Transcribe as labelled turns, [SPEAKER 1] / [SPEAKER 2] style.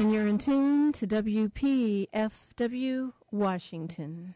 [SPEAKER 1] And you're in tune to WPFW Washington.